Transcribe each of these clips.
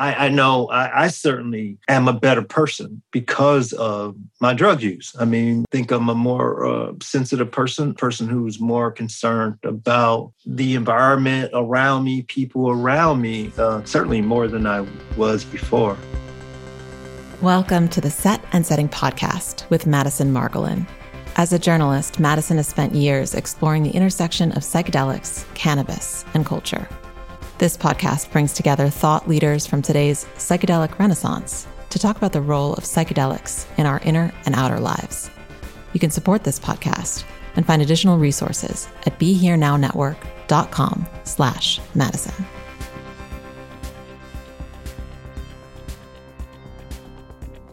I, I know I, I, certainly am a better person because of my drug use. I mean, I think I'm a more uh, sensitive person, person who's more concerned about the environment around me, people around me, uh, certainly more than I was before. Welcome to the Set and Setting podcast with Madison Margolin. As a journalist, Madison has spent years exploring the intersection of psychedelics, cannabis, and culture. This podcast brings together thought leaders from today's psychedelic renaissance to talk about the role of psychedelics in our inner and outer lives. You can support this podcast and find additional resources at BeHereNowNetwork.com slash Madison.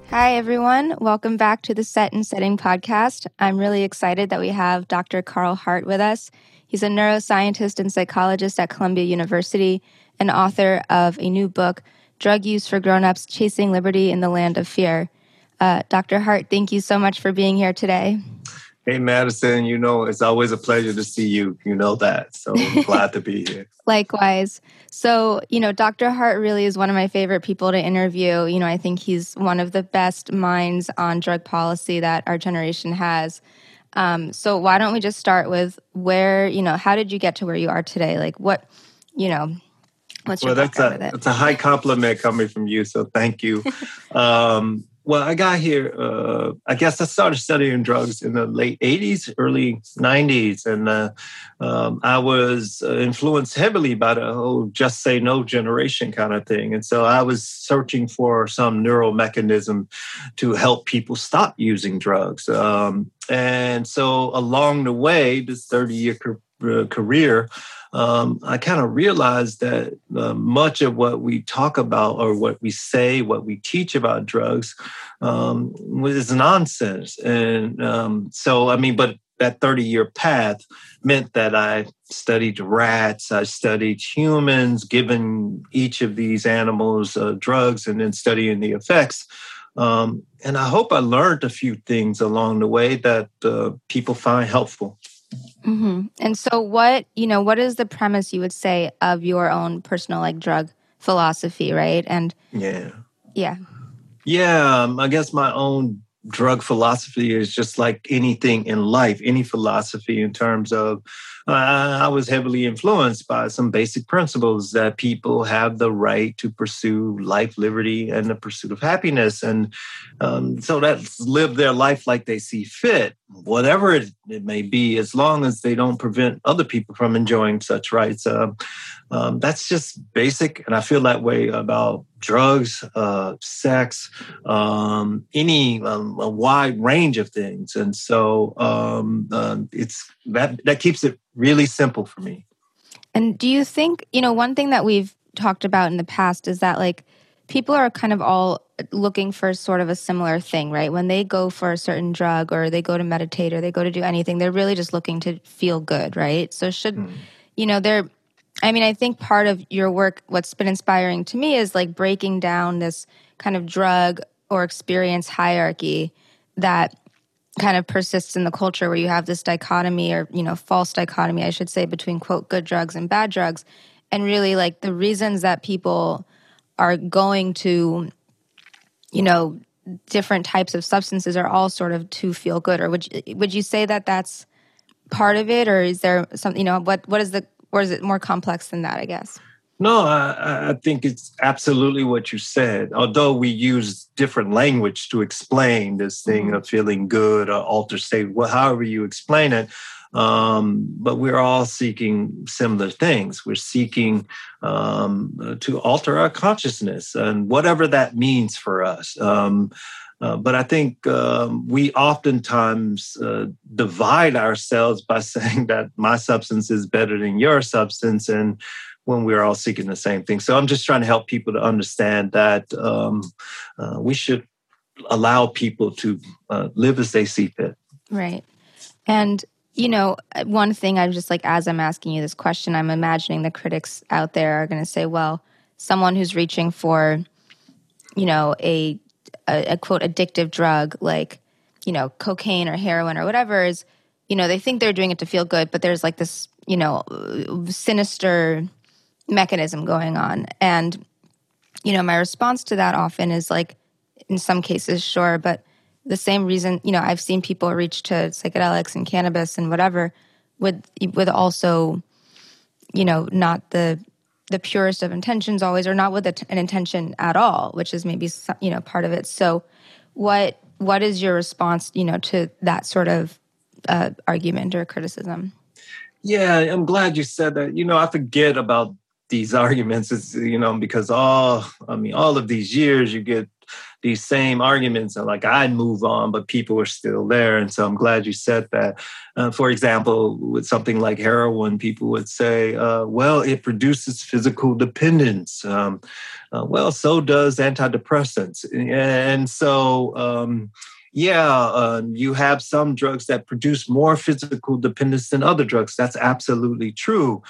Hi, everyone. Welcome back to the Set and Setting podcast. I'm really excited that we have Dr. Carl Hart with us. He's a neuroscientist and psychologist at Columbia University and author of a new book, Drug Use for Grownups Chasing Liberty in the Land of Fear. Uh, Dr. Hart, thank you so much for being here today. Hey, Madison, you know, it's always a pleasure to see you. You know that. So I'm glad to be here. Likewise. So, you know, Dr. Hart really is one of my favorite people to interview. You know, I think he's one of the best minds on drug policy that our generation has. Um, so why don't we just start with where you know how did you get to where you are today? Like what you know. What's well, that's a that's a high compliment coming from you. So thank you. um, well, I got here. Uh, I guess I started studying drugs in the late '80s, early '90s, and uh, um, I was uh, influenced heavily by the whole "just say no" generation kind of thing. And so I was searching for some neural mechanism to help people stop using drugs. Um, and so along the way, this 30-year uh, career um, I kind of realized that uh, much of what we talk about or what we say, what we teach about drugs, um, is nonsense. And um, so, I mean, but that 30 year path meant that I studied rats, I studied humans, given each of these animals uh, drugs, and then studying the effects. Um, and I hope I learned a few things along the way that uh, people find helpful. Mm-hmm. And so, what you know, what is the premise you would say of your own personal like drug philosophy, right? And yeah, yeah, yeah. Um, I guess my own drug philosophy is just like anything in life, any philosophy in terms of uh, I was heavily influenced by some basic principles that people have the right to pursue life, liberty, and the pursuit of happiness. And um, so that's live their life like they see fit, whatever it, it, may be, as long as they don't prevent other people from enjoying such rights. Uh, um, that's just basic. And I feel that way about drugs, uh, sex, um, any um, a wide range of things. And so um, uh, it's that that keeps it really simple for me. And do you think you know one thing that we've talked about in the past is that like people are kind of all looking for sort of a similar thing, right? When they go for a certain drug or they go to meditate or they go to do anything, they're really just looking to feel good, right? So should mm. you know they're I mean, I think part of your work, what's been inspiring to me is like breaking down this kind of drug or experience hierarchy that kind of persists in the culture where you have this dichotomy or, you know, false dichotomy, I should say, between quote, good drugs and bad drugs. And really, like the reasons that people are going to, you know, different types of substances are all sort of to feel good. Or would you, would you say that that's part of it, or is there something? You know, what what is the or is it more complex than that? I guess. No, I, I, think it's absolutely what you said. Although we use different language to explain this thing mm-hmm. of feeling good or alter state, well, however you explain it, um, but we're all seeking similar things. We're seeking um, to alter our consciousness and whatever that means for us. Um, uh, but I think um, we oftentimes uh, divide ourselves by saying that my substance is better than your substance, and when we're all seeking the same thing. So I'm just trying to help people to understand that um, uh, we should allow people to uh, live as they see fit. Right. And you know, one thing I'm just like, as I'm asking you this question, I'm imagining the critics out there are going to say, well, someone who's reaching for, you know, a a, a quote addictive drug like you know cocaine or heroin or whatever is you know they think they're doing it to feel good but there's like this you know sinister mechanism going on and you know, my response to that often is like, in some cases, sure, but the same reason, you know, I've seen people reach to psychedelics and cannabis and whatever with with also, you know, not the the purest of intentions always, or not with an intention at all, which is maybe you know part of it. So, what what is your response, you know, to that sort of uh, argument or criticism? Yeah, I'm glad you said that. You know, I forget about these arguments. It's you know because all I mean all of these years you get these same arguments and like I'd move on, but people are still there. And so I'm glad you said that. Uh, for example, with something like heroin, people would say, uh, well, it produces physical dependence. Um, uh, well, so does antidepressants. And so, um, yeah, uh, you have some drugs that produce more physical dependence than other drugs. That's absolutely true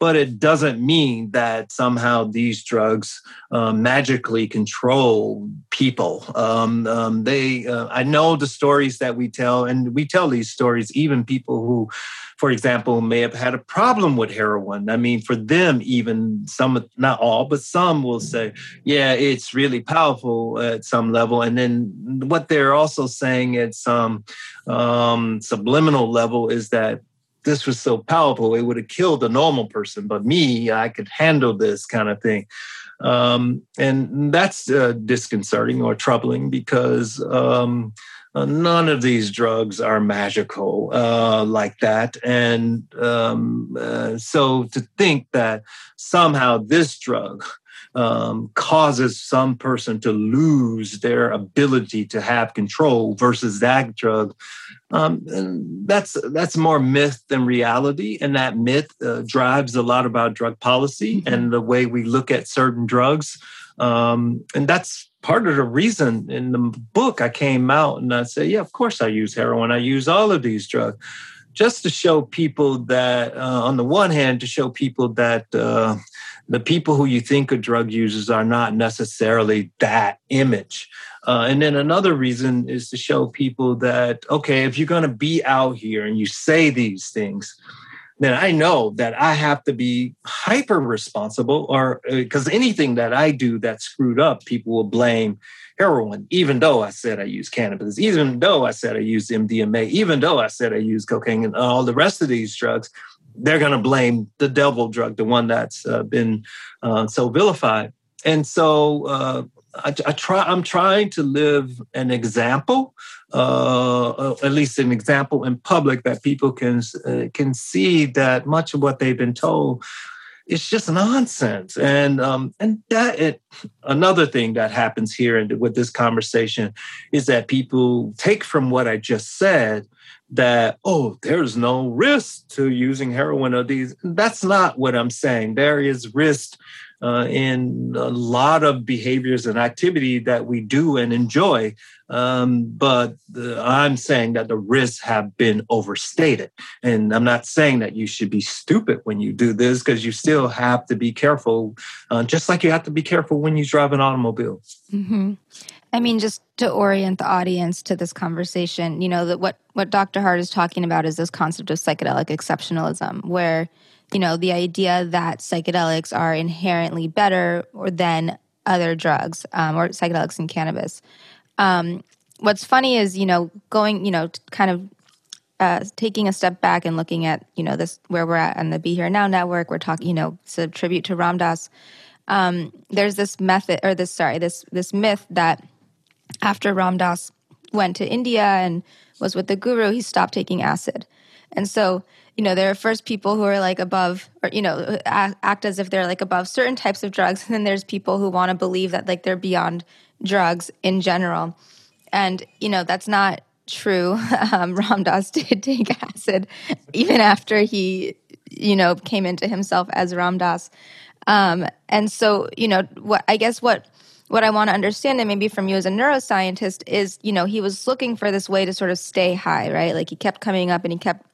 but it doesn't mean that somehow these drugs um, magically control people. Um, um, they, uh, I know the stories that we tell, and we tell these stories. Even people who, for example, may have had a problem with heroin. I mean, for them, even some, not all, but some will say, "Yeah, it's really powerful at some level." And then what they're also saying at some um, subliminal level is that this was so powerful, it would have killed a normal person. But me, I could handle this kind of thing. Um, and that's uh, disconcerting or troubling because um, uh, none of these drugs are magical uh, like that. And um, uh, so to think that somehow this drug um, causes some person to lose their ability to have control versus that drug. Um, that's that's more myth than reality, and that myth uh, drives a lot about drug policy mm-hmm. and the way we look at certain drugs. Um, and that's part of the reason in the book I came out and I said, yeah, of course I use heroin. I use all of these drugs just to show people that, uh, on the one hand, to show people that uh, the people who you think are drug users are not necessarily that image. Uh, and then another reason is to show people that, okay, if you're going to be out here and you say these things, then I know that I have to be hyper responsible, or because uh, anything that I do that's screwed up, people will blame heroin, even though I said I use cannabis, even though I said I use MDMA, even though I said I use cocaine and all the rest of these drugs they're going to blame the devil drug, the one that's uh, been uh, so vilified. And so uh, I, I, try. I'm trying to live an example, uh, uh, at least an example in public that people can uh, can see that much of what they've been told is just nonsense. And um, and that it, another thing that happens here and with this conversation is that people take from what I just said that oh there's no risk to using heroin or these. That's not what i'm saying. There is risk uh, in a lot of behaviors and activity that we do and enjoy um, but the, i'm saying that the risks have been overstated and i'm not saying that you should be stupid when you do this because you still have to be careful uh, just like you have to be careful when you drive an automobile mm-hmm. I mean, just to orient the audience to this conversation, you know, that what what Dr. Hart is talking about is this concept of psychedelic exceptionalism, where you know the idea that psychedelics are inherently better or than other drugs um, or psychedelics and cannabis. Um, what's funny is you know going you know kind of uh, taking a step back and looking at you know this where we're at on the Be Here Now network. We're talking you know it's a tribute to Ram Dass. Um, there's this method or this sorry this this myth that after Ram Dass went to India and was with the guru, he stopped taking acid. And so, you know, there are first people who are like above, or, you know, act as if they're like above certain types of drugs. And then there's people who want to believe that like they're beyond drugs in general. And, you know, that's not true. Um, Ram Dass did take acid even after he, you know, came into himself as Ram Dass. Um, and so, you know, what I guess what what I want to understand, and maybe from you as a neuroscientist, is you know he was looking for this way to sort of stay high, right? Like he kept coming up and he kept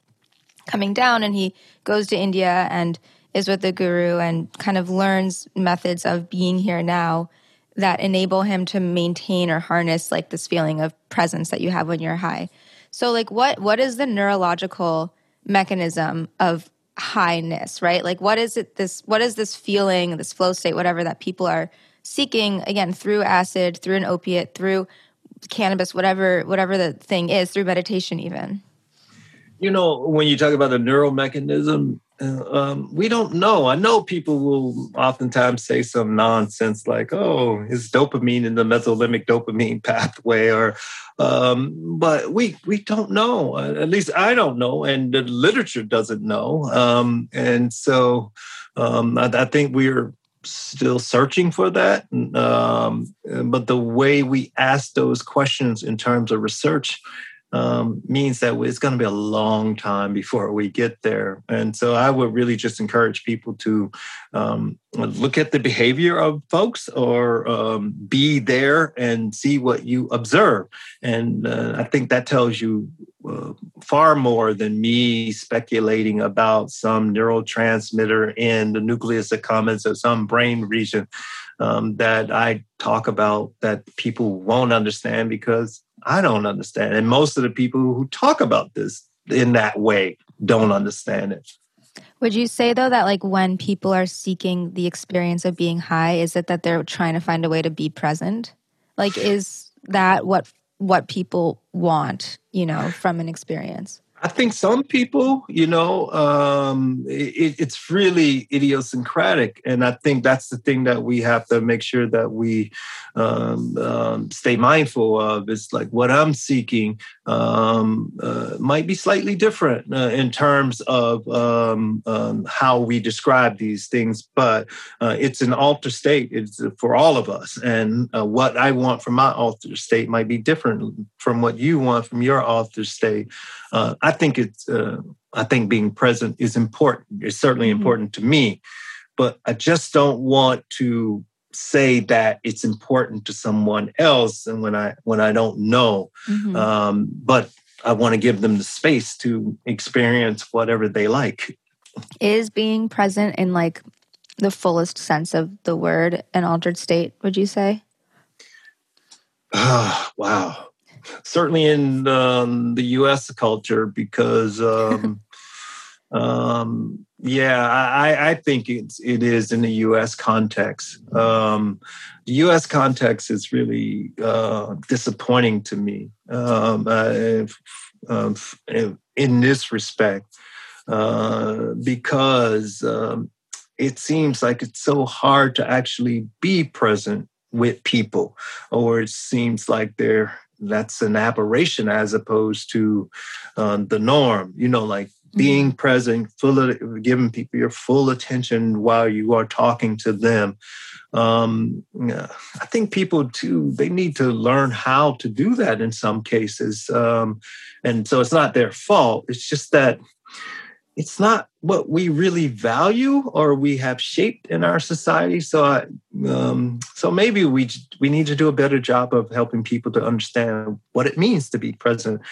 coming down, and he goes to India and is with the guru and kind of learns methods of being here now that enable him to maintain or harness like this feeling of presence that you have when you're high. So like what what is the neurological mechanism of highness, right? Like what is it this what is this feeling, this flow state, whatever that people are seeking again through acid, through an opiate, through cannabis, whatever whatever the thing is, through meditation even? You know, when you talk about the neural mechanism, uh, um, we don't know. I know people will oftentimes say some nonsense like, "Oh, is dopamine in the mesolimbic dopamine pathway?" Or, um, but we we don't know. At least I don't know, and the literature doesn't know. Um, and so, um, I, I, think we're still searching for that. Um, but the way we ask those questions in terms of research um, means that it's going to be a long time before we get there. And so I would really just encourage people to um, look at the behavior of folks or um, be there and see what you observe. And uh, I think that tells you uh, far more than me speculating about some neurotransmitter in the nucleus accumbens or some brain region um, that I talk about that people won't understand because I don't understand. And most of the people who talk about this in that way don't understand it. Would you say though that like when people are seeking the experience of being high, is it that they're trying to find a way to be present? Like is that what what people want, you know, from an experience? I think some people, you know, um, it, it's really idiosyncratic, and I think that's the thing that we have to make sure that we um, um, stay mindful of. Is like what I'm seeking um, uh, might be slightly different uh, in terms of um, um, how we describe these things, but uh, it's an altered state. It's for all of us, and uh, what I want from my altered state might be different from what you want from your altered state. I think it's. Uh, I think being present is important. It's certainly mm-hmm. important to me, but I just don't want to say that it's important to someone else, and when I when I don't know, mm-hmm. um, but I want to give them the space to experience whatever they like. Is being present in like the fullest sense of the word an altered state? Would you say? Oh, wow certainly in um, the U.S. culture because, um, um, yeah, I, I, think it's it is in the U.S. context. Um, the U.S. context is really uh, disappointing to me um, uh, um, in this respect uh, because it seems like it's so hard to actually be present with people, or it seems like they're that's an aberration as opposed to um, the norm you know like mm-hmm. being present full of giving people your full attention while you are talking to them um, i think people too they need to learn how to do that in some cases um, and so it's not their fault it's just that it's not what we really value or we have shaped in our society. So, I, um, so maybe we we need to do a better job of helping people to understand what it means to be present.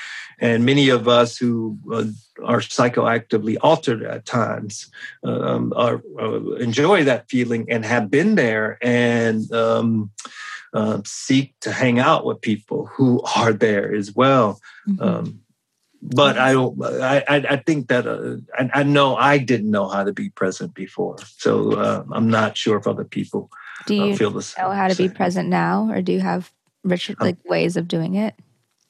And many of us who uh, are psychoactively altered at times um, are, uh, enjoy that feeling and have been there and. Um, uh, seek to hang out with people who are there as well. Mm-hmm. But I don't. I I think that uh, I, I, know I didn't know how to be present before, so uh, I'm not sure if other people do uh, you feel this. Know how to be present now, or do you have rich um, like ways of doing it?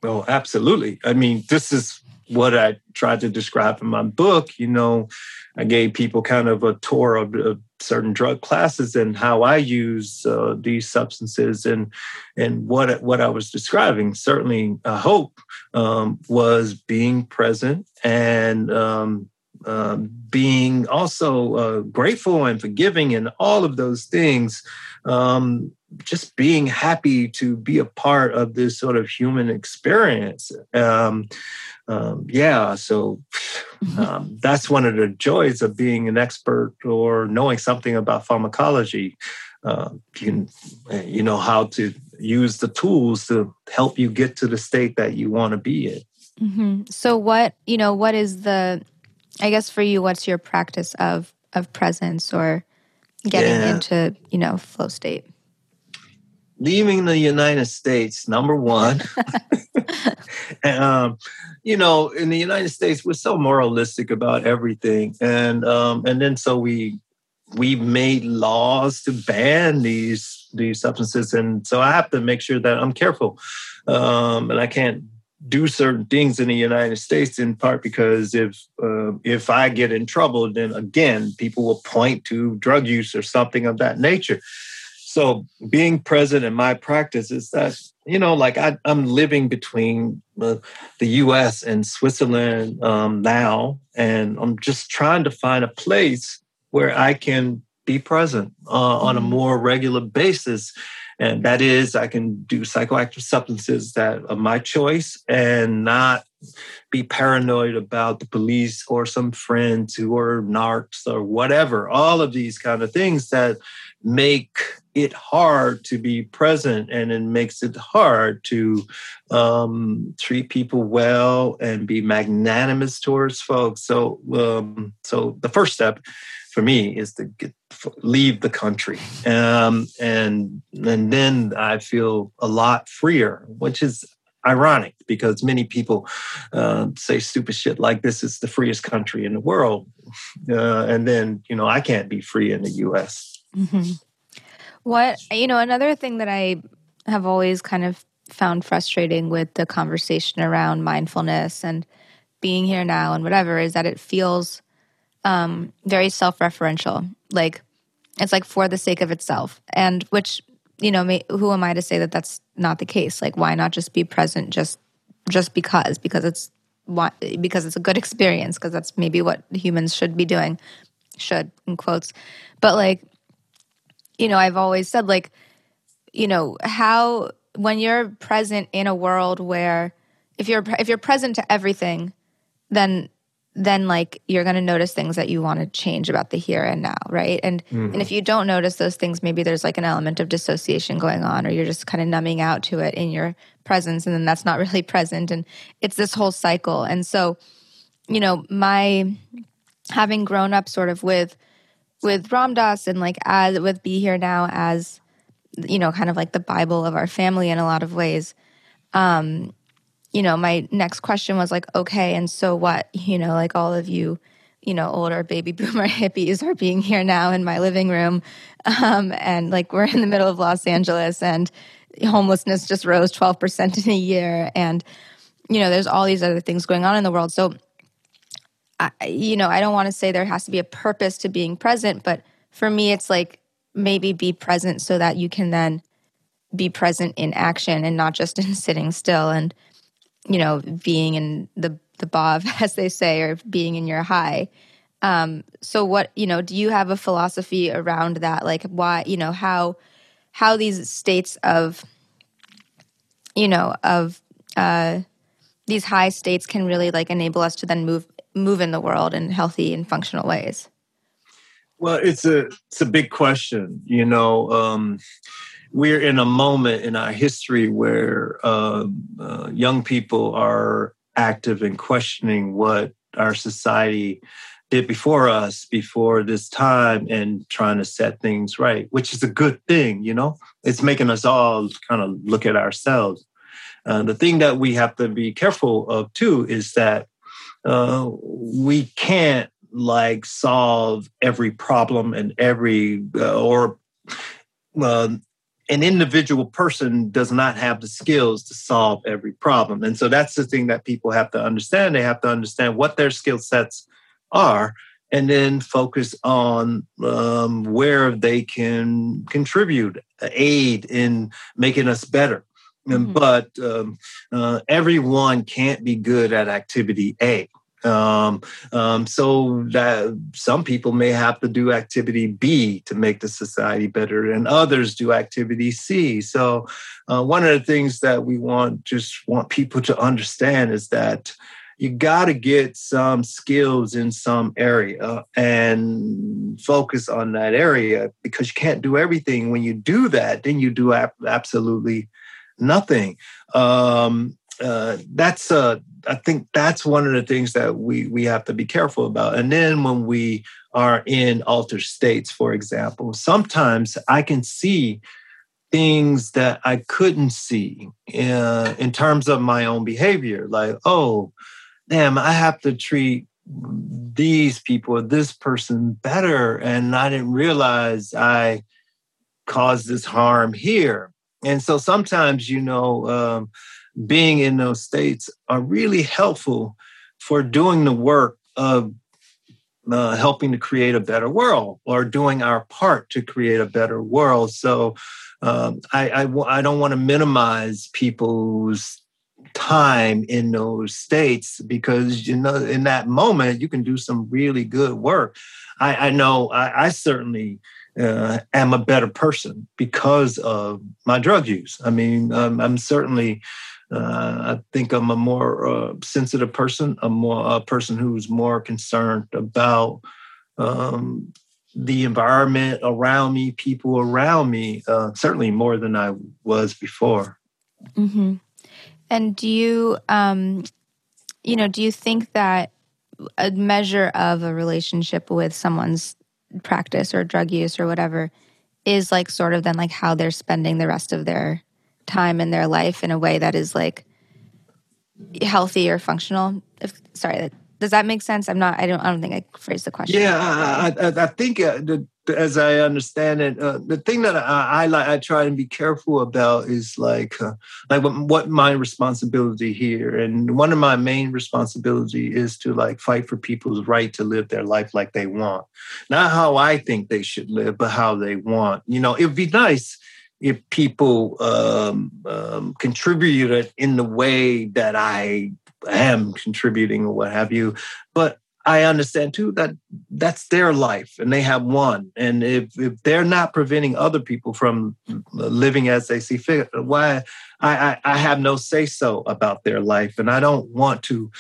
Well, absolutely. I mean, this is what I tried to describe in my book. You know, I gave people kind of a tour of, of certain drug classes and how I use uh, these substances and and what what I was describing. Certainly, I hope um, was being present and um, uh, being also uh, grateful and forgiving and all of those things. Um, just being happy to be a part of this sort of human experience. Um, um, yeah, so um, that's one of the joys of being an expert or knowing something about pharmacology. Uh, you, you know how to use the tools to help you get to the state that you want to be in. Mm-hmm. So, what you know, what is the? I guess for you, what's your practice of of presence or getting yeah. into you know flow state? Leaving the United States, number one. um, you know, in the United States, we're so moralistic about everything, and um, and then so we we made laws to ban these these substances, and so I have to make sure that I'm careful, um, and I can't do certain things in the United States in part because if uh, if I get in trouble, then again people will point to drug use or something of that nature. So being present in my practice is that you know, like I, am living between uh, the U.S. and Switzerland um, now, and I'm just trying to find a place where I can be present uh, mm-hmm. on a mm-hmm. more regular basis and that is, I can do psychoactive substances that are my choice and not be paranoid about the police or some friends who are narcs or whatever. All of these kind of things that make it hard to be present and it makes it hard to um, treat people well and be magnanimous towards folks. So, um, so the first step for me is to get leave the country um, and and then i feel a lot freer which is ironic because many people uh, say stupid shit like this is the freest country in the world uh, and then you know i can't be free in the us mm-hmm. what you know another thing that i have always kind of found frustrating with the conversation around mindfulness and being here now and whatever is that it feels um, very self-referential. Like it's like for the sake of itself, and which you know, may, who am I to say that that's not the case? Like, why not just be present just just because because it's because it's a good experience because that's maybe what humans should be doing should in quotes but like you know i've always said like you know how when you're present in a world where if you're if you're present to everything then then like you're going to notice things that you want to change about the here and now right and mm-hmm. and if you don't notice those things maybe there's like an element of dissociation going on or you're just kind of numbing out to it in your presence and then that's not really present and it's this whole cycle and so you know my having grown up sort of with with Ram Dass and like as with be here now as you know kind of like the bible of our family in a lot of ways um you know, my next question was like, okay, and so what? You know, like all of you, you know, older baby boomer hippies are being here now in my living room. Um, and like we're in the middle of Los Angeles and homelessness just rose 12% in a year. And, you know, there's all these other things going on in the world. So, I, you know, I don't want to say there has to be a purpose to being present, but for me, it's like maybe be present so that you can then be present in action and not just in sitting still. And, you know, being in the the bhav, as they say, or being in your high. Um, so what, you know, do you have a philosophy around that? Like why, you know, how how these states of you know, of uh these high states can really like enable us to then move move in the world in healthy and functional ways? Well, it's a it's a big question, you know. Um we're in a moment in our history where uh, uh, young people are active in questioning what our society did before us before this time and trying to set things right which is a good thing you know? It's making us all kind of look at ourselves. Uh, the thing that we have to be careful of too is that uh, we can't like solve every problem and every uh, or uh, an individual person does not have the skills to solve every problem. And so that's the thing that people have to understand. They have to understand what their skill sets are and then focus on um, where they can contribute, aid in making us better. Mm-hmm. But um, uh, everyone can't be good at activity A. Um, um, so that some people may have to do activity B to make the society better, and others do activity C. So uh, one of the things that we want just want people to understand is that you got to get some skills in some area and focus on that area because you can't do everything. When you do that, then you do absolutely nothing. Um, uh, that's uh, I think that's one of the things that we we have to be careful about. And then when we are in altered states, for example, sometimes I can see things that I couldn't see uh, in terms of my own behavior. Like, oh, damn, I have to treat these people, this person better, and I didn't realize I caused this harm here. And so sometimes, you know, um, being in those states are really helpful for doing the work of uh, helping to create a better world or doing our part to create a better world. So um, I, don't want to minimize people's time in those states because you know in that moment you can do some really good work. I, I know I, I certainly uh, am a better person because of my drug use. I mean, um, I'm certainly uh, I think I'm a more uh, sensitive person, a more a person who's more concerned about um, the environment around me, people around me, uh, certainly more than I was before. Mm-hmm. And do you, um, you know, do you think that a measure of a relationship with someone's practice or drug use or whatever is like sort of then like how they're spending the rest of their time in their life in a way that is like healthy or functional. If sorry, does that make sense? I'm not. I don't. I don't think I phrased the question. Yeah, I, I, I think uh, the, as I understand it, uh, the thing that I, I like, I try and be careful about is like, uh, like what, what, my responsibility here, and one of my main responsibility is to like fight for people's right to live their life like they want, not how I think they should live, but how they want. You know, it'd be nice if people um, um, contributed in the way that I am contributing or what have you. But I understand too that that's their life and they have one. And if, if they're not preventing other people from living as they see fit, why I, I, I have no say so about their life. And I don't want to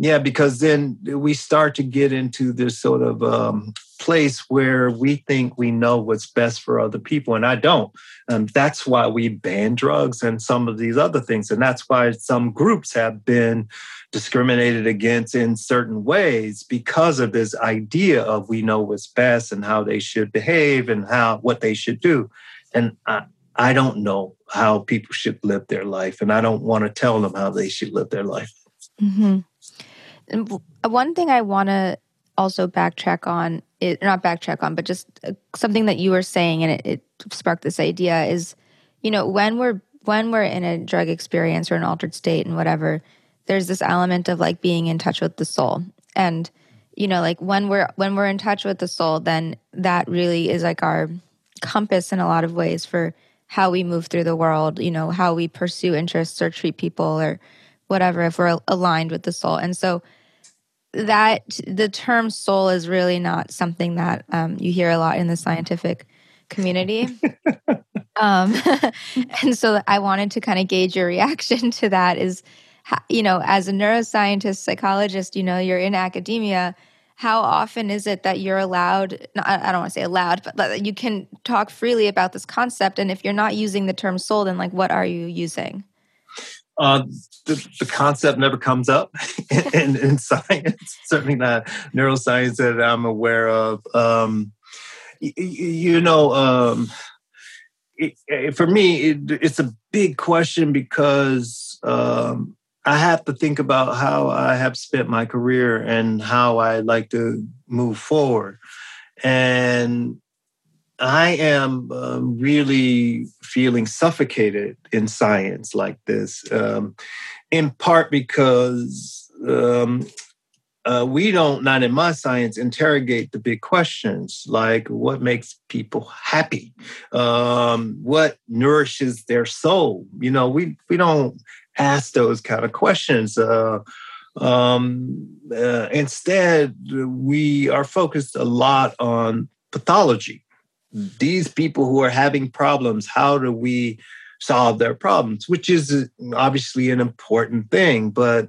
yeah, because then we start to get into this sort of um, place where we think we know what's best for other people, and I don't. And that's why we ban drugs and some of these other things. And that's why some groups have been discriminated against in certain ways because of this idea of we know what's best and how they should behave and how what they should do. And I, I don't know how people should live their life, and I don't want to tell them how they should live their life. Mm-hmm. And one thing I want to also backtrack on, it, not backtrack on, but just uh, something that you were saying, and it, it sparked this idea is, you know, when we're when we're in a drug experience or an altered state and whatever, there's this element of like being in touch with the soul, and you know, like when we're when we're in touch with the soul, then that really is like our compass in a lot of ways for how we move through the world. You know, how we pursue interests or treat people or whatever if we're aligned with the soul, and so that the term soul is really not something that um, you hear a lot in the scientific community. um, and so I wanted to kind of gauge your reaction to that is, you know, as a neuroscientist, psychologist, you know, you're in academia. How often is it that you're allowed, I don't want to say allowed, but that you can talk freely about this concept? And if you're not using the term soul, then like what are you using? Uh, the, the, concept never comes up in, in, science, certainly not neuroscience that I'm aware of. Um, you, you know, um, it, it, for me, it, it's a big question because um, I have to think about how I have spent my career and how I like to move forward. And I am um, really feeling suffocated in science like this, um, in part because um, uh, we don't, not in my science, interrogate the big questions like what makes people happy, um, what nourishes their soul. You know, we we don't ask those kind of questions. Uh, um, uh, instead, we are focused a lot on pathology these people who are having problems, how do we solve their problems? Which is obviously an important thing, but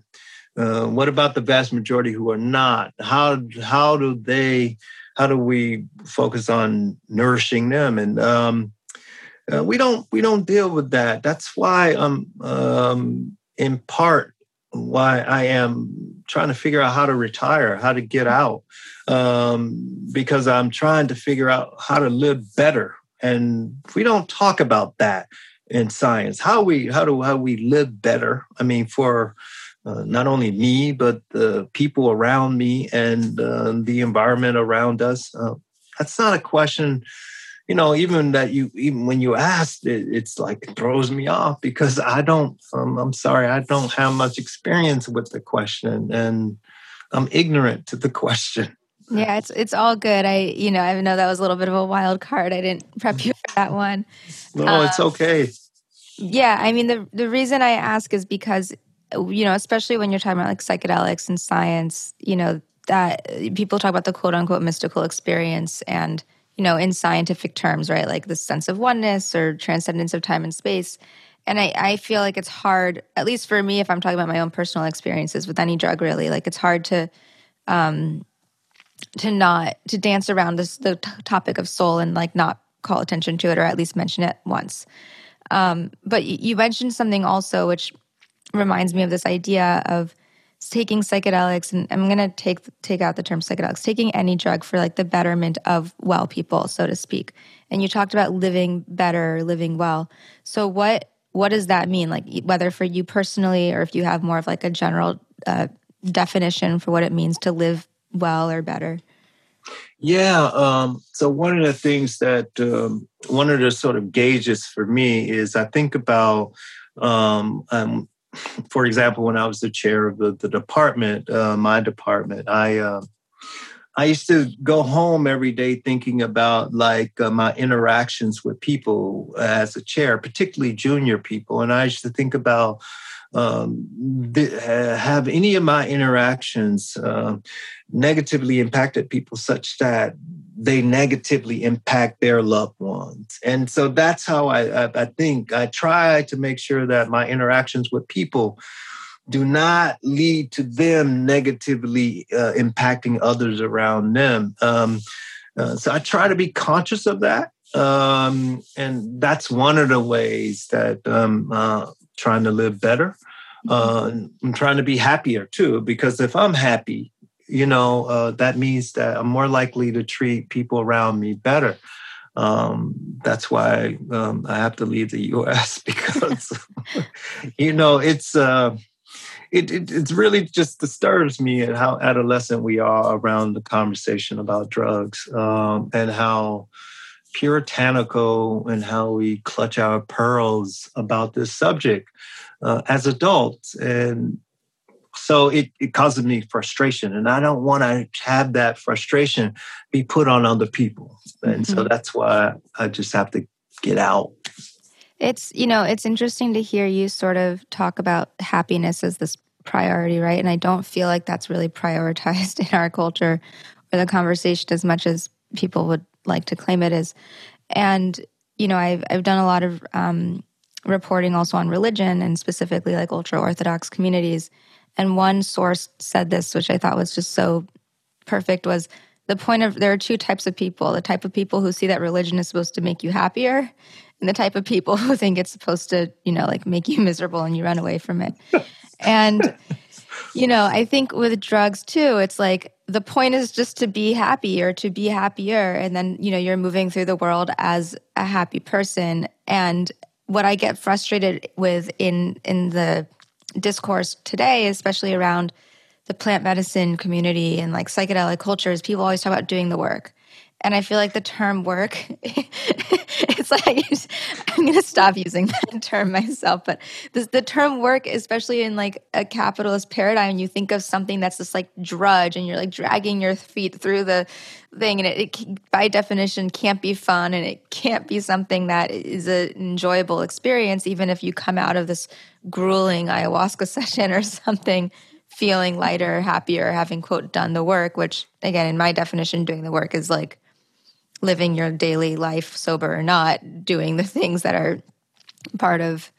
uh, what about the vast majority who are not? How how do they? How do we focus on nourishing them? And um, uh, we don't we don't deal with that. That's why I'm um, in part why I am trying to figure out how to retire, how to get out, um, because I'm trying to figure out how to live better. And we don't talk about that in science. How we how do how we live better? I mean, for uh, not only me but the people around me and uh, the environment around us. Uh, that's not a question you know, even that you, even when you asked, it, it's like it throws me off because I don't, um, I'm sorry, I don't have much experience with the question and I'm ignorant to the question. Yeah, it's it's all good. I you know I know that was a little bit of a wild card. I didn't prep you for that one. No, um, it's okay. Yeah, I mean the the reason I ask is because you know especially when you're talking about like psychedelics and science, you know that people talk about the quote unquote mystical experience and you know in scientific terms, right? Like the sense of oneness or transcendence of time and space. And I, I feel like it's hard, at least for me, if I'm talking about my own personal experiences with any drug, really, like it's hard to um, to not to dance around this the t- topic of soul and like not call attention to it or at least mention it once. Um, but y- you mentioned something also which reminds me of this idea of taking psychedelics and I'm going to take take out the term psychedelics taking any drug for like the betterment of well people so to speak. And you talked about living better, living well. So what what does that mean like whether for you personally or if you have more of like a general uh, definition for what it means to live well or better? Yeah. Um, so one of the things that um, one of the sort of gauges for me is I think about, um, um for example, when I was the chair of the, the department, uh, my department, I uh, I used to go home every day thinking about like uh, my interactions with people as a chair, particularly junior people, and I used to think about um, have any of my interactions uh, negatively impacted people such that they negatively impact their loved ones. And so that's how I, I, I think I try to make sure that my interactions with people do not lead to them negatively uh, impacting others around them. Um, uh, so I try to be conscious of that. Um, and that's one of the ways that um, uh, trying to live better. Uh, I'm trying to be happier too, because if I'm happy, you know, uh, that means that I'm more likely to treat people around me better. Um, that's why um, I have to leave the U.S. because, you know, it's uh, it, it it really just disturbs me at how adolescent we are around the conversation about drugs um, and how puritanical and how we clutch our pearls about this subject uh, as adults. And so it, it causes me frustration. And I don't want to have that frustration be put on other people. And mm-hmm. so that's why I just have to get out. It's, you know, it's interesting to hear you sort of talk about happiness as this priority, right? And I don't feel like that's really prioritized in our culture or the conversation as much as people would like to claim it is. And, you know, I've, I've done a lot of um, reporting also on religion and specifically like ultra Orthodox communities. And one source said this, which I thought was just so perfect, was the point of there are two types of people the type of people who see that religion is supposed to make you happier, and the type of people who think it's supposed to, you know, like make you miserable and you run away from it. and, you know, I think with drugs too, it's like the point is just to be happy or to be happier. And then, you know, you're moving through the world as a happy person. And what I get frustrated with in in the discourse today, especially around the plant medicine community and like psychedelic cultures, people always talk about doing the work. And I feel like the term work, it's like, I'm going to stop using that term myself. But the term work, especially in like a capitalist paradigm, you think of something that's just like drudge and you're like dragging your feet through the thing. And it, it by definition can't be fun and it can't be something that is an enjoyable experience, even if you come out of this grueling ayahuasca session or something feeling lighter, happier, having quote done the work, which again, in my definition, doing the work is like living your daily life sober or not doing the things that are part of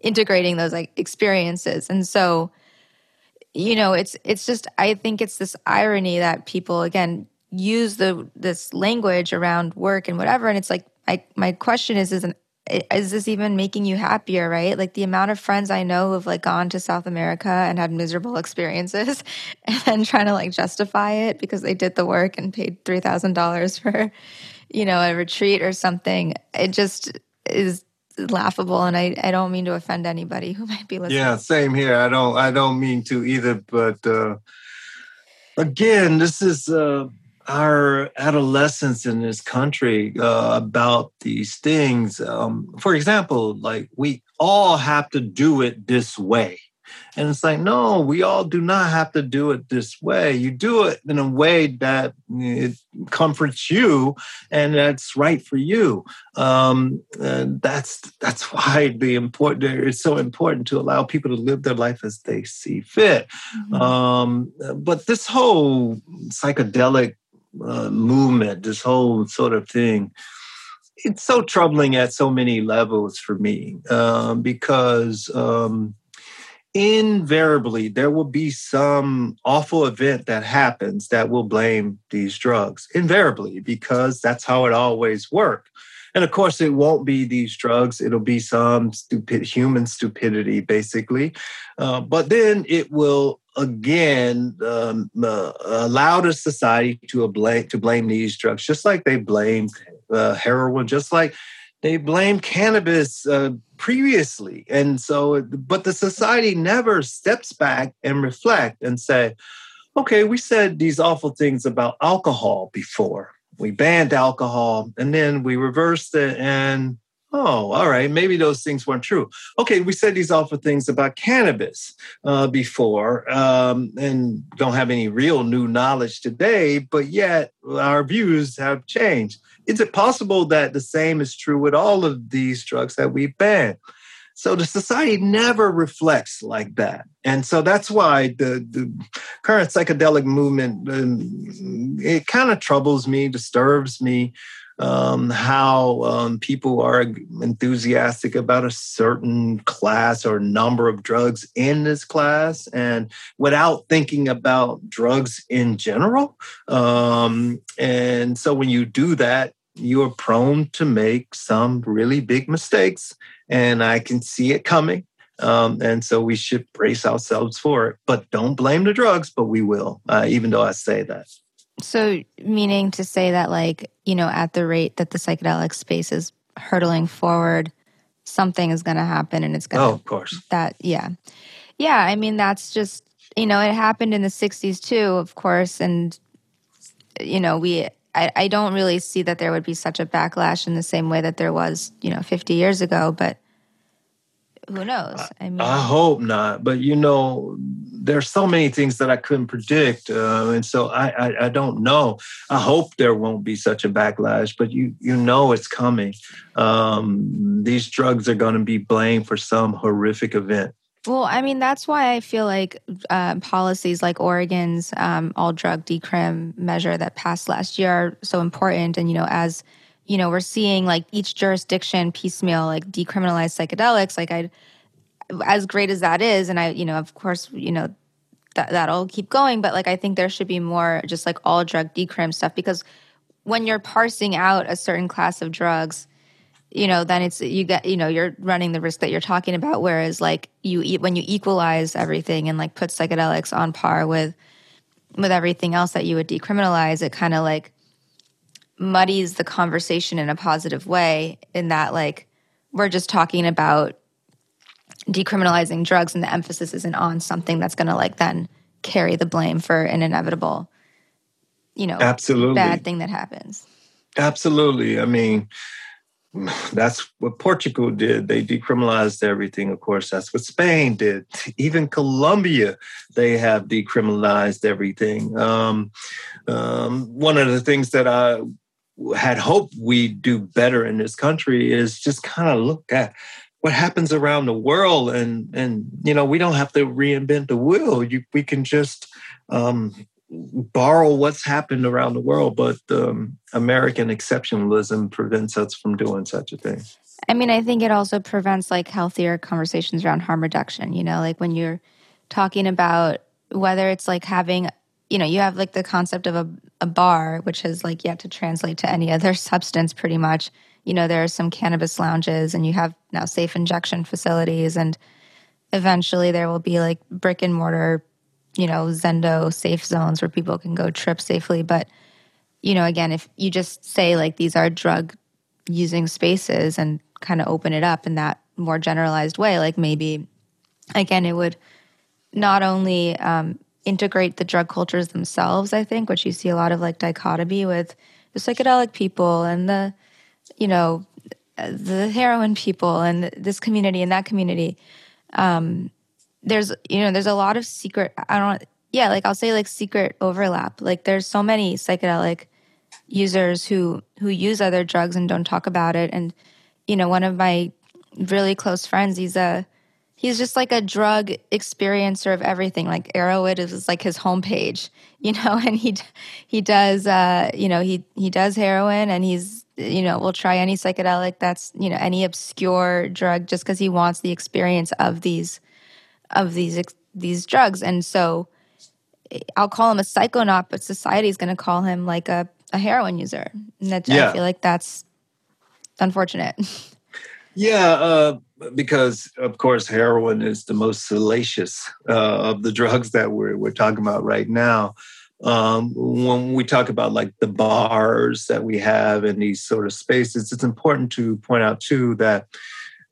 integrating those like experiences. And so you know it's it's just i think it's this irony that people again use the this language around work and whatever and it's like I, my question is is an, is this even making you happier right? Like the amount of friends i know who've like gone to south america and had miserable experiences and then trying to like justify it because they did the work and paid $3000 for you know a retreat or something it just is laughable and I, I don't mean to offend anybody who might be listening. Yeah same here. I don't i don't mean to either but uh again this is uh our adolescence in this country uh, about these things. Um, for example, like we all have to do it this way. And it's like, no, we all do not have to do it this way. You do it in a way that it comforts you and that's right for you. Um, that's that's why the important it's so important to allow people to live their life as they see fit. Mm-hmm. Um, but this whole psychedelic uh, movement, this whole sort of thing, it's so troubling at so many levels for me um, because um, invariably there will be some awful event that happens that will blame these drugs invariably because that's how it always worked and of course it won't be these drugs. It'll be some stupid human stupidity basically. Uh, but then it will again um, uh, allow the society to blame to blame these drugs just like they blame uh, heroin just like they blame cannabis uh, previously. And so but the society never steps back and reflect and say okay we said these awful things about alcohol before we banned alcohol and then we reversed it and oh all right maybe those things weren't true okay we said these awful things about cannabis uh, before um, and don't have any real new knowledge today but yet our views have changed is it possible that the same is true with all of these drugs that we ban? So the society never reflects like that. And so that's why the, the current psychedelic movement, um, it kind of troubles me, disturbs me, um, how um, people are enthusiastic about a certain class or number of drugs in this class and without thinking about drugs in general. Um, and so when you do that, you are prone to make some really big mistakes, and I can see it coming. Um, and so we should brace ourselves for it. But don't blame the drugs, but we will, uh, even though I say that. So, meaning to say that, like, you know, at the rate that the psychedelic space is hurtling forward, something is going to happen and it's going to. Oh, of course. That, yeah. Yeah. I mean, that's just, you know, it happened in the 60s too, of course. And, you know, we I, I don't really see that there would be such a backlash in the same way that there was, you know, 50 years ago. But who knows? I mean, I hope not. But you know, there's so many things that I couldn't predict, uh, and so I, I, I don't know. I hope there won't be such a backlash, but you you know it's coming. Um, these drugs are going to be blamed for some horrific event. Well, I mean, that's why I feel like uh, policies like Oregon's um, all drug decrim measure that passed last year are so important. And, you know, as, you know, we're seeing like each jurisdiction piecemeal, like decriminalize psychedelics, like I, as great as that is, and I, you know, of course, you know, that, that'll keep going. But like, I think there should be more just like all drug decrim stuff because when you're parsing out a certain class of drugs, you know then it's you get you know you're running the risk that you're talking about whereas like you eat when you equalize everything and like put psychedelics on par with with everything else that you would decriminalize it kind of like muddies the conversation in a positive way in that like we're just talking about decriminalizing drugs and the emphasis isn't on something that's going to like then carry the blame for an inevitable you know absolutely. bad thing that happens. Absolutely. I mean that's what Portugal did. They decriminalized everything. Of course, that's what Spain did. Even Colombia, they have decriminalized everything. Um, um, one of the things that I had hoped we'd do better in this country is just kind of look at what happens around the world, and and you know we don't have to reinvent the wheel. You, we can just um, borrow what's happened around the world, but um, American exceptionalism prevents us from doing such a thing. I mean, I think it also prevents like healthier conversations around harm reduction. You know, like when you're talking about whether it's like having, you know, you have like the concept of a, a bar, which has like yet to translate to any other substance pretty much. You know, there are some cannabis lounges and you have now safe injection facilities and eventually there will be like brick and mortar you know, Zendo safe zones where people can go trip safely. But, you know, again, if you just say like these are drug using spaces and kind of open it up in that more generalized way, like maybe, again, it would not only um, integrate the drug cultures themselves, I think, which you see a lot of like dichotomy with the psychedelic people and the, you know, the heroin people and this community and that community. Um, there's, you know, there's a lot of secret, I don't, yeah, like I'll say like secret overlap. Like there's so many psychedelic users who who use other drugs and don't talk about it. And you know, one of my really close friends, he's a he's just like a drug experiencer of everything. Like Erowid is like his homepage, you know, and he he does uh, you know, he he does heroin and he's you know, will try any psychedelic that's, you know, any obscure drug just because he wants the experience of these of these these drugs. And so I'll call him a psychonaut, but society is going to call him like a, a heroin user. And that, yeah. I feel like that's unfortunate. Yeah, uh, because of course heroin is the most salacious uh, of the drugs that we're we're talking about right now. Um, when we talk about like the bars that we have in these sort of spaces, it's important to point out too that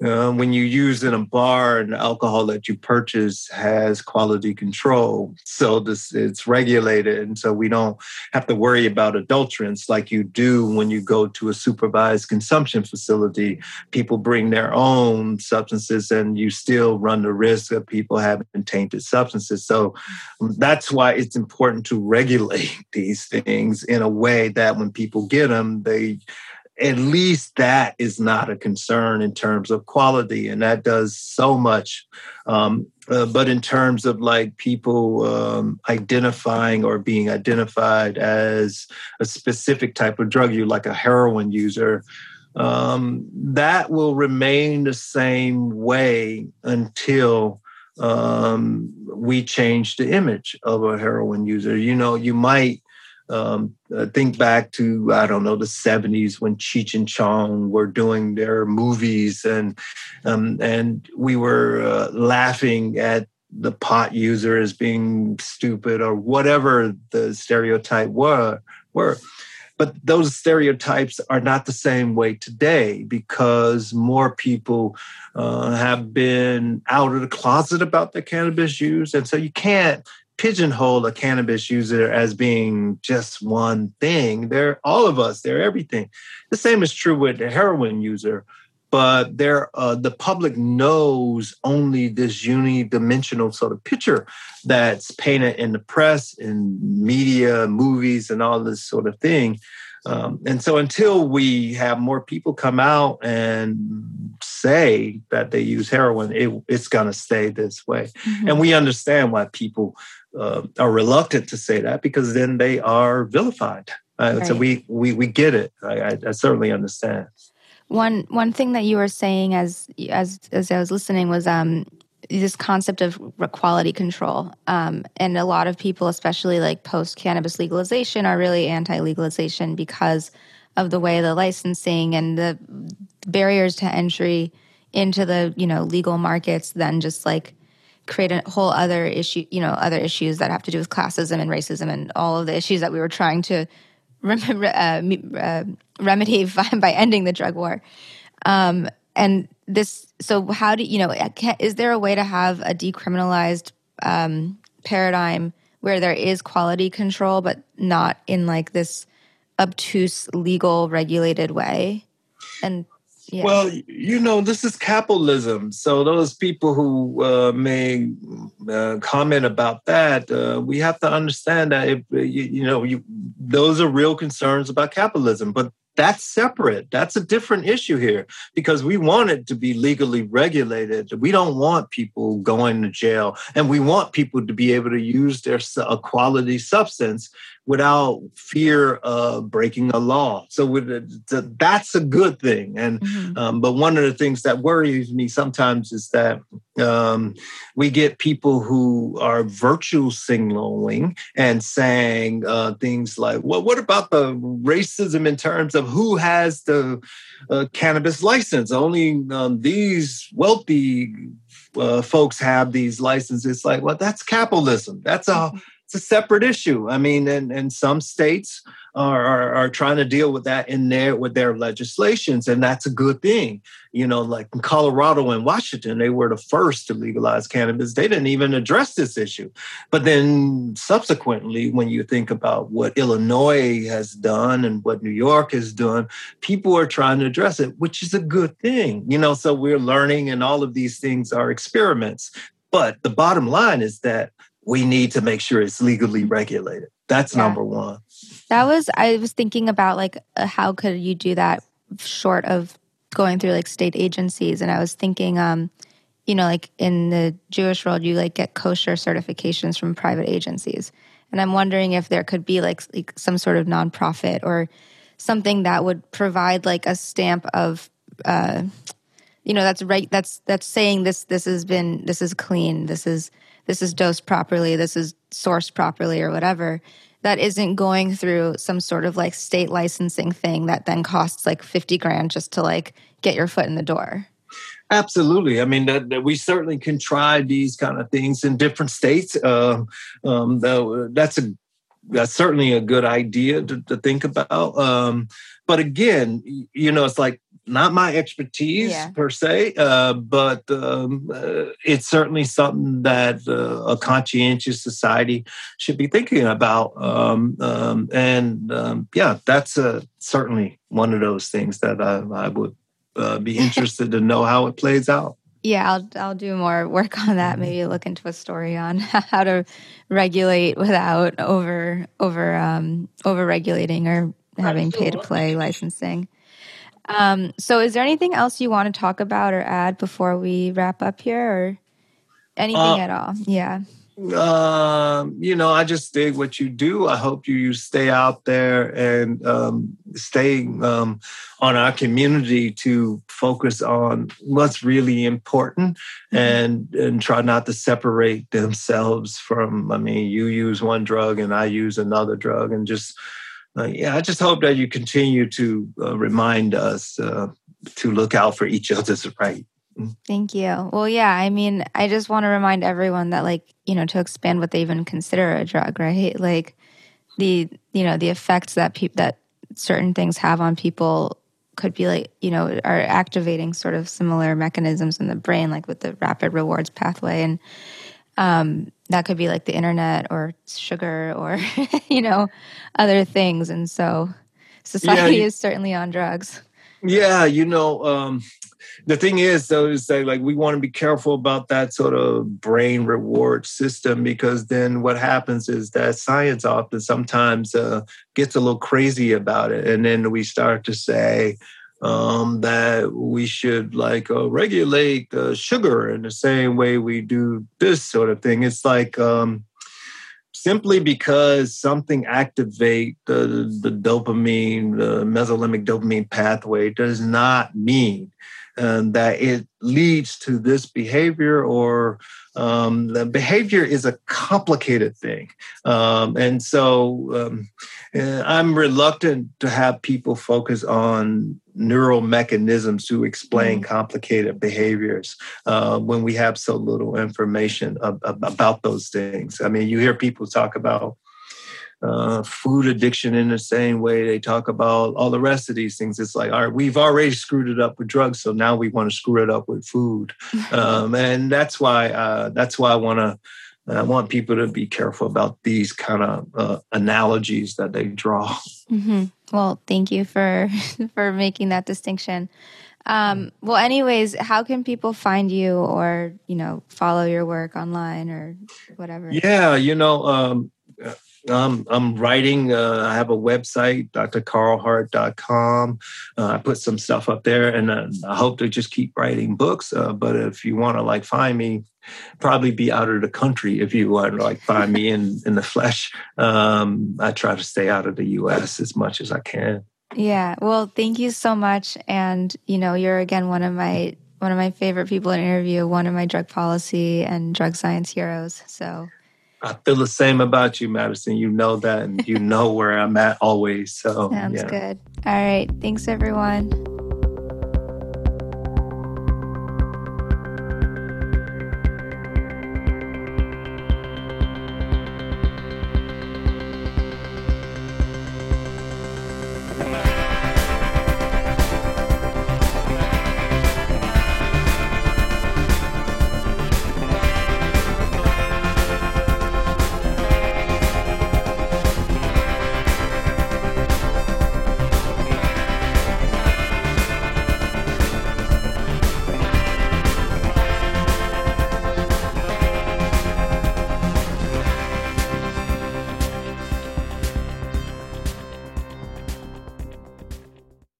uh, when you use in a bar and alcohol that you purchase has quality control. So this it's regulated and so we don't have to worry about adulterants like you do when you go to a supervised consumption facility. People bring their own substances and you still run the risk of people having tainted substances. So um, that's why it's important to regulate these things in a way that when people get them they at least that is not a concern in terms of quality and that does so much um, uh, but in terms of like people um, identifying or being identified as a specific type of drug you like a heroin user um, that will remain the same way until um, we change the image of a heroin user. You know you might um, uh, think back to I don't know the '70s when Cheech and Chong were doing their movies, and um, and we were uh, laughing at the pot user as being stupid or whatever the stereotype were were. But those stereotypes are not the same way today because more people uh, have been out of the closet about their cannabis use. And so you can't pigeonhole a cannabis user as being just one thing. They're all of us. They're everything. The same is true with the heroin user, but they're, uh, the public knows only this unidimensional sort of picture that's painted in the press, in media, movies, and all this sort of thing. Um, and so until we have more people come out and say that they use heroin, it, it's going to stay this way. Mm-hmm. And we understand why people uh, are reluctant to say that because then they are vilified. Uh, right. So we, we we get it. I, I, I, certainly understand. One one thing that you were saying as as as I was listening was um, this concept of quality control, um, and a lot of people, especially like post cannabis legalization, are really anti legalization because of the way the licensing and the barriers to entry into the you know legal markets. Then just like create a whole other issue, you know, other issues that have to do with classism and racism and all of the issues that we were trying to rem- uh, uh, remedy by ending the drug war. Um, and this, so how do you know? Is there a way to have a decriminalized um, paradigm where there is quality control, but not in like this obtuse legal regulated way? And yeah. Well, you know, this is capitalism. So those people who uh, may uh, comment about that, uh, we have to understand that if, you, you know, you, those are real concerns about capitalism. But that's separate. That's a different issue here because we want it to be legally regulated. We don't want people going to jail, and we want people to be able to use their a quality substance without fear of breaking a law. So that's a good thing. And mm-hmm. um, but one of the things that worries me sometimes is that um, we get people who are virtue signaling and saying uh, things like, "Well, what about the racism in terms of who has the uh, cannabis license? Only um, these wealthy." Uh, folks have these licenses. It's like, well, that's capitalism. That's a mm-hmm. A separate issue. I mean, and and some states are, are, are trying to deal with that in their with their legislations, and that's a good thing. You know, like in Colorado and Washington, they were the first to legalize cannabis. They didn't even address this issue. But then subsequently, when you think about what Illinois has done and what New York has done, people are trying to address it, which is a good thing. You know, so we're learning, and all of these things are experiments. But the bottom line is that we need to make sure it's legally regulated. That's yeah. number one. That was I was thinking about like uh, how could you do that short of going through like state agencies and I was thinking um you know like in the Jewish world you like get kosher certifications from private agencies. And I'm wondering if there could be like, like some sort of nonprofit or something that would provide like a stamp of uh you know that's right that's that's saying this this has been this is clean this is this is dosed properly this is sourced properly or whatever that isn't going through some sort of like state licensing thing that then costs like 50 grand just to like get your foot in the door. Absolutely. I mean, that, that we certainly can try these kind of things in different states. Uh, um, that's a that's certainly a good idea to, to think about. Um, but again, you know, it's like not my expertise yeah. per se, uh, but um, uh, it's certainly something that uh, a conscientious society should be thinking about. Um, um, and um, yeah, that's uh, certainly one of those things that I, I would uh, be interested to know how it plays out. Yeah, I'll I'll do more work on that. Maybe look into a story on how to regulate without over over um, over regulating or having pay to play licensing. Um, so, is there anything else you want to talk about or add before we wrap up here, or anything uh, at all? Yeah. Um, you know, I just dig what you do. I hope you, you stay out there and um, stay um, on our community to focus on what's really important mm-hmm. and and try not to separate themselves from. I mean, you use one drug and I use another drug, and just uh, yeah, I just hope that you continue to uh, remind us uh, to look out for each other's right. Mm. Thank you. Well, yeah, I mean, I just want to remind everyone that, like, you know, to expand what they even consider a drug, right? Like, the you know the effects that people that certain things have on people could be like you know are activating sort of similar mechanisms in the brain, like with the rapid rewards pathway, and um, that could be like the internet or sugar or you know other things. And so society yeah, is certainly on drugs. Yeah you know um, the thing is though is that like we want to be careful about that sort of brain reward system because then what happens is that science often sometimes uh, gets a little crazy about it. And then we start to say um, that we should like uh, regulate uh, sugar in the same way we do this sort of thing. It's like um, simply because something activate the, the dopamine, the mesolimbic dopamine pathway does not mean uh, that it leads to this behavior or um, the behavior is a complicated thing. Um, and so um, eh, I'm reluctant to have people focus on neural mechanisms to explain mm. complicated behaviors uh, when we have so little information ab- about those things. I mean, you hear people talk about uh, food addiction in the same way they talk about all the rest of these things. It's like, all right, we've already screwed it up with drugs, so now we want to screw it up with food, um, and that's why uh, that's why I want to. I want people to be careful about these kind of uh, analogies that they draw. Mm-hmm. Well, thank you for for making that distinction. Um, well, anyways, how can people find you or you know follow your work online or whatever? Yeah, you know, um, um, I'm writing. Uh, I have a website, drcarlhart.com. Uh, I put some stuff up there, and uh, I hope to just keep writing books. Uh, but if you want to like find me, probably be out of the country if you want to like find me in in the flesh. Um, I try to stay out of the U.S. as much as I can. Yeah. Well, thank you so much, and you know, you're again one of my one of my favorite people in interview, one of my drug policy and drug science heroes. So I feel the same about you, Madison. You know that, and you know where I'm at always. So sounds yeah. good. All right. Thanks, everyone.